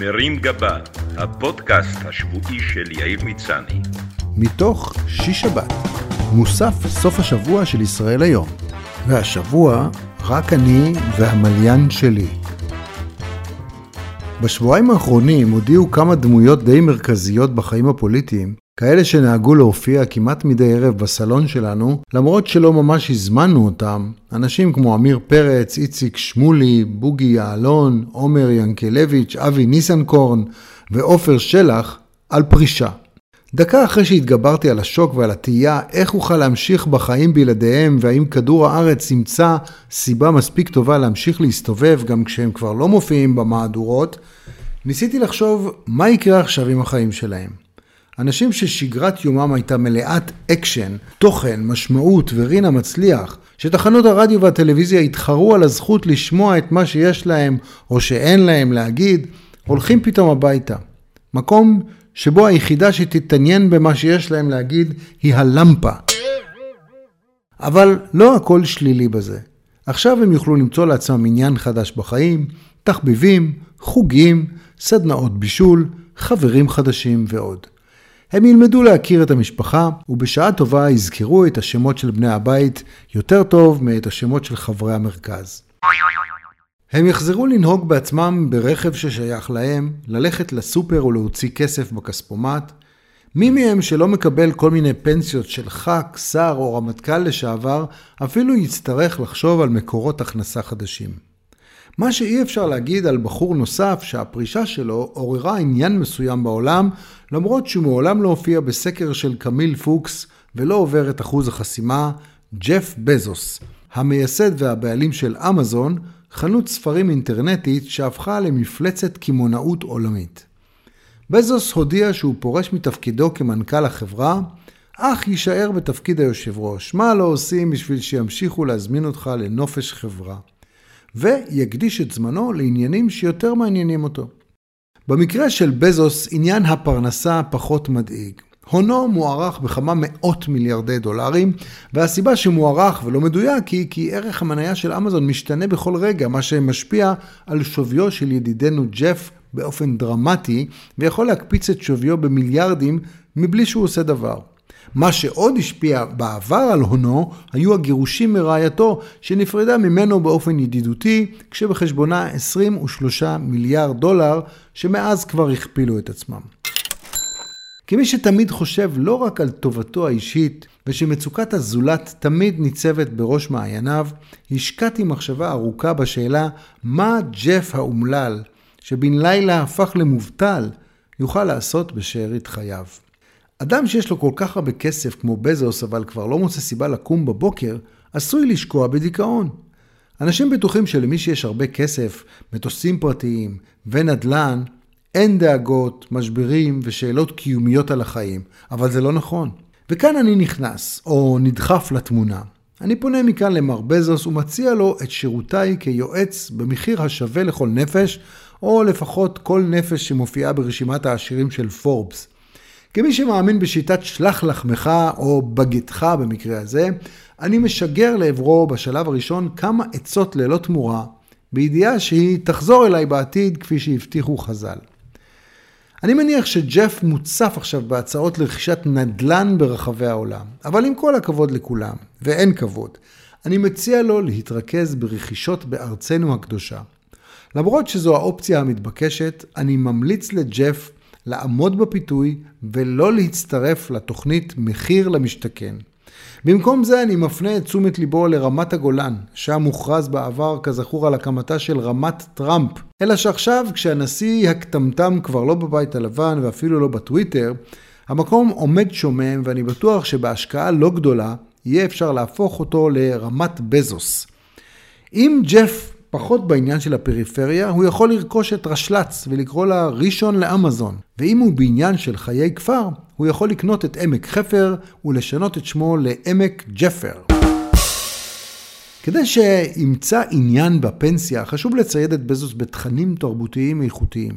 מרים גבה, הפודקאסט השבועי של יאיר מצני. מתוך שיש שבת, מוסף סוף השבוע של ישראל היום. והשבוע, רק אני והמליין שלי. בשבועיים האחרונים הודיעו כמה דמויות די מרכזיות בחיים הפוליטיים, כאלה שנהגו להופיע כמעט מדי ערב בסלון שלנו, למרות שלא ממש הזמנו אותם, אנשים כמו עמיר פרץ, איציק שמולי, בוגי יעלון, עומר ינקלביץ', אבי ניסנקורן ועופר שלח, על פרישה. דקה אחרי שהתגברתי על השוק ועל התהייה איך אוכל להמשיך בחיים בלעדיהם והאם כדור הארץ ימצא סיבה מספיק טובה להמשיך להסתובב גם כשהם כבר לא מופיעים במהדורות, ניסיתי לחשוב מה יקרה עכשיו עם החיים שלהם. אנשים ששגרת יומם הייתה מלאת אקשן, תוכן, משמעות ורינה מצליח, שתחנות הרדיו והטלוויזיה התחרו על הזכות לשמוע את מה שיש להם או שאין להם להגיד, הולכים פתאום הביתה. מקום שבו היחידה שתתעניין במה שיש להם להגיד היא הלמפה. אבל לא הכל שלילי בזה. עכשיו הם יוכלו למצוא לעצמם עניין חדש בחיים, תחביבים, חוגים, סדנאות בישול, חברים חדשים ועוד. הם ילמדו להכיר את המשפחה, ובשעה טובה יזכרו את השמות של בני הבית יותר טוב מאת השמות של חברי המרכז. הם יחזרו לנהוג בעצמם ברכב ששייך להם, ללכת לסופר ולהוציא כסף בכספומט. מי מהם שלא מקבל כל מיני פנסיות של ח"כ, שר או רמטכ"ל לשעבר, אפילו יצטרך לחשוב על מקורות הכנסה חדשים. מה שאי אפשר להגיד על בחור נוסף שהפרישה שלו עוררה עניין מסוים בעולם, למרות שהוא מעולם לא הופיע בסקר של קמיל פוקס ולא עובר את אחוז החסימה, ג'ף בזוס, המייסד והבעלים של אמזון, חנות ספרים אינטרנטית שהפכה למפלצת קמעונאות עולמית. בזוס הודיע שהוא פורש מתפקידו כמנכ"ל החברה, אך יישאר בתפקיד היושב ראש. מה לא עושים בשביל שימשיכו להזמין אותך לנופש חברה? ויקדיש את זמנו לעניינים שיותר מעניינים אותו. במקרה של בזוס, עניין הפרנסה פחות מדאיג. הונו מוערך בכמה מאות מיליארדי דולרים, והסיבה שמוערך ולא מדויק היא כי ערך המניה של אמזון משתנה בכל רגע, מה שמשפיע על שוויו של ידידנו ג'ף באופן דרמטי, ויכול להקפיץ את שוויו במיליארדים מבלי שהוא עושה דבר. מה שעוד השפיע בעבר על הונו היו הגירושים מרעייתו שנפרדה ממנו באופן ידידותי כשבחשבונה 23 מיליארד דולר שמאז כבר הכפילו את עצמם. כמי שתמיד חושב לא רק על טובתו האישית ושמצוקת הזולת תמיד ניצבת בראש מעייניו, השקעתי מחשבה ארוכה בשאלה מה ג'ף האומלל, שבן לילה הפך למובטל, יוכל לעשות בשארית חייו. אדם שיש לו כל כך הרבה כסף כמו בזוס, אבל כבר לא מוצא סיבה לקום בבוקר, עשוי לשקוע בדיכאון. אנשים בטוחים שלמי שיש הרבה כסף, מטוסים פרטיים ונדל"ן, אין דאגות, משברים ושאלות קיומיות על החיים, אבל זה לא נכון. וכאן אני נכנס, או נדחף לתמונה. אני פונה מכאן למר בזוס ומציע לו את שירותיי כיועץ במחיר השווה לכל נפש, או לפחות כל נפש שמופיעה ברשימת העשירים של פורבס. כמי שמאמין בשיטת שלח לחמך, או בגתך במקרה הזה, אני משגר לעברו בשלב הראשון כמה עצות ללא תמורה, בידיעה שהיא תחזור אליי בעתיד כפי שהבטיחו חז"ל. אני מניח שג'ף מוצף עכשיו בהצעות לרכישת נדל"ן ברחבי העולם, אבל עם כל הכבוד לכולם, ואין כבוד, אני מציע לו להתרכז ברכישות בארצנו הקדושה. למרות שזו האופציה המתבקשת, אני ממליץ לג'ף לעמוד בפיתוי ולא להצטרף לתוכנית מחיר למשתכן. במקום זה אני מפנה את תשומת ליבו לרמת הגולן, שם הוכרז בעבר כזכור על הקמתה של רמת טראמפ. אלא שעכשיו כשהנשיא הקטמטם כבר לא בבית הלבן ואפילו לא בטוויטר, המקום עומד שומם ואני בטוח שבהשקעה לא גדולה יהיה אפשר להפוך אותו לרמת בזוס. אם ג'ף פחות בעניין של הפריפריה, הוא יכול לרכוש את רשל"צ ולקרוא לה ראשון לאמזון. ואם הוא בעניין של חיי כפר, הוא יכול לקנות את עמק חפר ולשנות את שמו לעמק ג'פר. כדי שימצא עניין בפנסיה, חשוב לצייד את בזוס בתכנים תרבותיים איכותיים.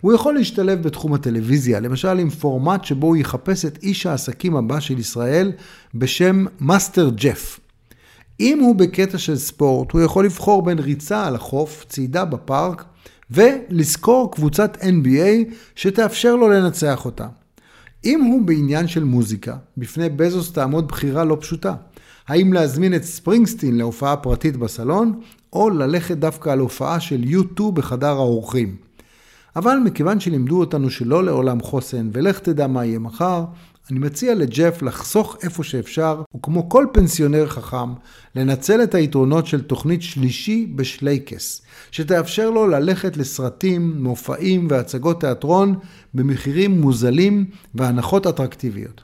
הוא יכול להשתלב בתחום הטלוויזיה, למשל עם פורמט שבו הוא יחפש את איש העסקים הבא של ישראל בשם מאסטר ג'ף. אם הוא בקטע של ספורט, הוא יכול לבחור בין ריצה על החוף, צעידה בפארק ולשכור קבוצת NBA שתאפשר לו לנצח אותה. אם הוא בעניין של מוזיקה, בפני בזוס תעמוד בחירה לא פשוטה. האם להזמין את ספרינגסטין להופעה פרטית בסלון, או ללכת דווקא על הופעה של U2 בחדר האורחים. אבל מכיוון שלימדו אותנו שלא לעולם חוסן ולך תדע מה יהיה מחר, אני מציע לג'ף לחסוך איפה שאפשר, וכמו כל פנסיונר חכם, לנצל את היתרונות של תוכנית שלישי בשלייקס, שתאפשר לו ללכת לסרטים, מופעים והצגות תיאטרון במחירים מוזלים והנחות אטרקטיביות.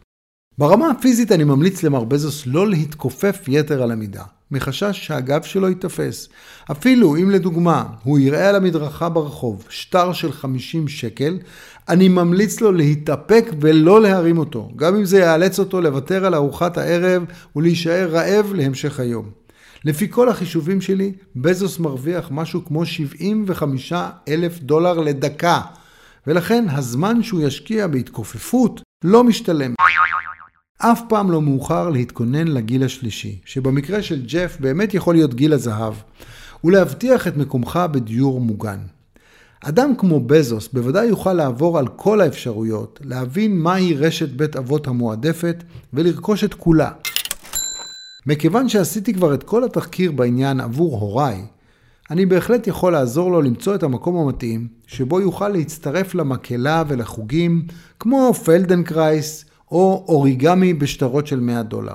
ברמה הפיזית אני ממליץ למר בזוס לא להתכופף יתר על המידה. מחשש שהגב שלו ייתפס. אפילו אם לדוגמה הוא יראה על המדרכה ברחוב שטר של 50 שקל, אני ממליץ לו להתאפק ולא להרים אותו, גם אם זה יאלץ אותו לוותר על ארוחת הערב ולהישאר רעב להמשך היום. לפי כל החישובים שלי, בזוס מרוויח משהו כמו 75 אלף דולר לדקה, ולכן הזמן שהוא ישקיע בהתכופפות לא משתלם. אף פעם לא מאוחר להתכונן לגיל השלישי, שבמקרה של ג'ף באמת יכול להיות גיל הזהב, ולהבטיח את מקומך בדיור מוגן. אדם כמו בזוס בוודאי יוכל לעבור על כל האפשרויות, להבין מהי רשת בית אבות המועדפת ולרכוש את כולה. מכיוון שעשיתי כבר את כל התחקיר בעניין עבור הוריי, אני בהחלט יכול לעזור לו למצוא את המקום המתאים, שבו יוכל להצטרף למקהלה ולחוגים, כמו פלדנקרייס, או אוריגמי בשטרות של 100 דולר.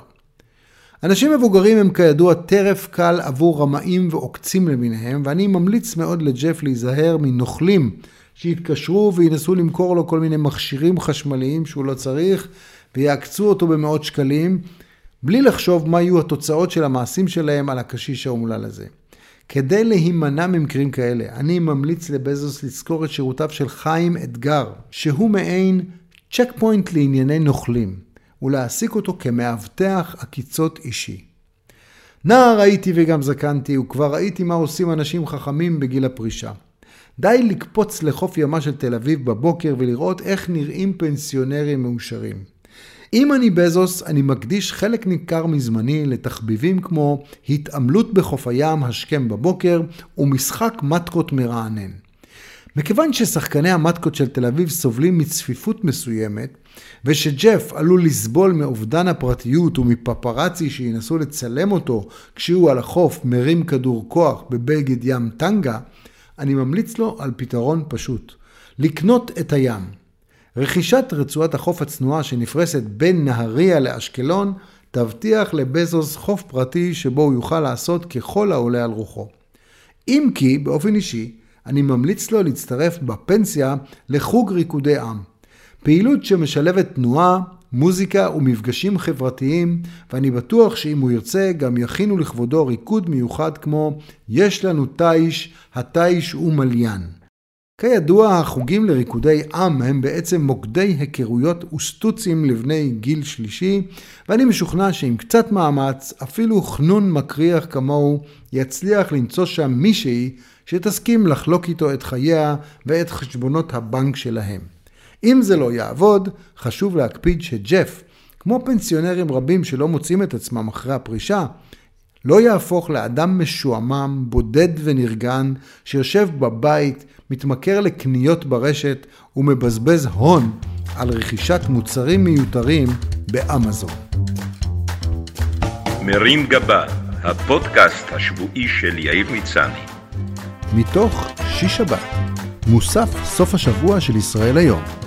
אנשים מבוגרים הם כידוע טרף קל עבור רמאים ועוקצים למיניהם, ואני ממליץ מאוד לג'ף להיזהר מנוכלים שיתקשרו וינסו למכור לו כל מיני מכשירים חשמליים שהוא לא צריך, ויעקצו אותו במאות שקלים, בלי לחשוב מה יהיו התוצאות של המעשים שלהם על הקשיש האומלל הזה. כדי להימנע ממקרים כאלה, אני ממליץ לבזוס לזכור את שירותיו של חיים אתגר, שהוא מעין צ'ק פוינט לענייני נוכלים, ולהעסיק אותו כמאבטח עקיצות אישי. נער הייתי וגם זקנתי, וכבר ראיתי מה עושים אנשים חכמים בגיל הפרישה. די לקפוץ לחוף ימה של תל אביב בבוקר ולראות איך נראים פנסיונרים מאושרים. אם אני בזוס, אני מקדיש חלק ניכר מזמני לתחביבים כמו התעמלות בחוף הים השכם בבוקר ומשחק מתקות מרענן. מכיוון ששחקני המטקות של תל אביב סובלים מצפיפות מסוימת, ושג'ף עלול לסבול מאובדן הפרטיות ומפפרצי שינסו לצלם אותו כשהוא על החוף מרים כדור כוח בבגד ים טנגה, אני ממליץ לו על פתרון פשוט. לקנות את הים. רכישת רצועת החוף הצנועה שנפרסת בין נהריה לאשקלון תבטיח לבזוס חוף פרטי שבו הוא יוכל לעשות ככל העולה על רוחו. אם כי, באופן אישי, אני ממליץ לו להצטרף בפנסיה לחוג ריקודי עם. פעילות שמשלבת תנועה, מוזיקה ומפגשים חברתיים, ואני בטוח שאם הוא ירצה גם יכינו לכבודו ריקוד מיוחד כמו יש לנו תיש, התיש הוא מליין. כידוע, החוגים לריקודי עם הם בעצם מוקדי היכרויות וסטוצים לבני גיל שלישי, ואני משוכנע שעם קצת מאמץ, אפילו חנון מקריח כמוהו, יצליח למצוא שם מישהי שתסכים לחלוק איתו את חייה ואת חשבונות הבנק שלהם. אם זה לא יעבוד, חשוב להקפיד שג'ף, כמו פנסיונרים רבים שלא מוצאים את עצמם אחרי הפרישה, לא יהפוך לאדם משועמם, בודד ונרגן, שיושב בבית, מתמכר לקניות ברשת ומבזבז הון על רכישת מוצרים מיותרים באמזון. מרים גבה, הפודקאסט השבועי של יאיר מצני. מתוך שיש שבת, מוסף סוף השבוע של ישראל היום.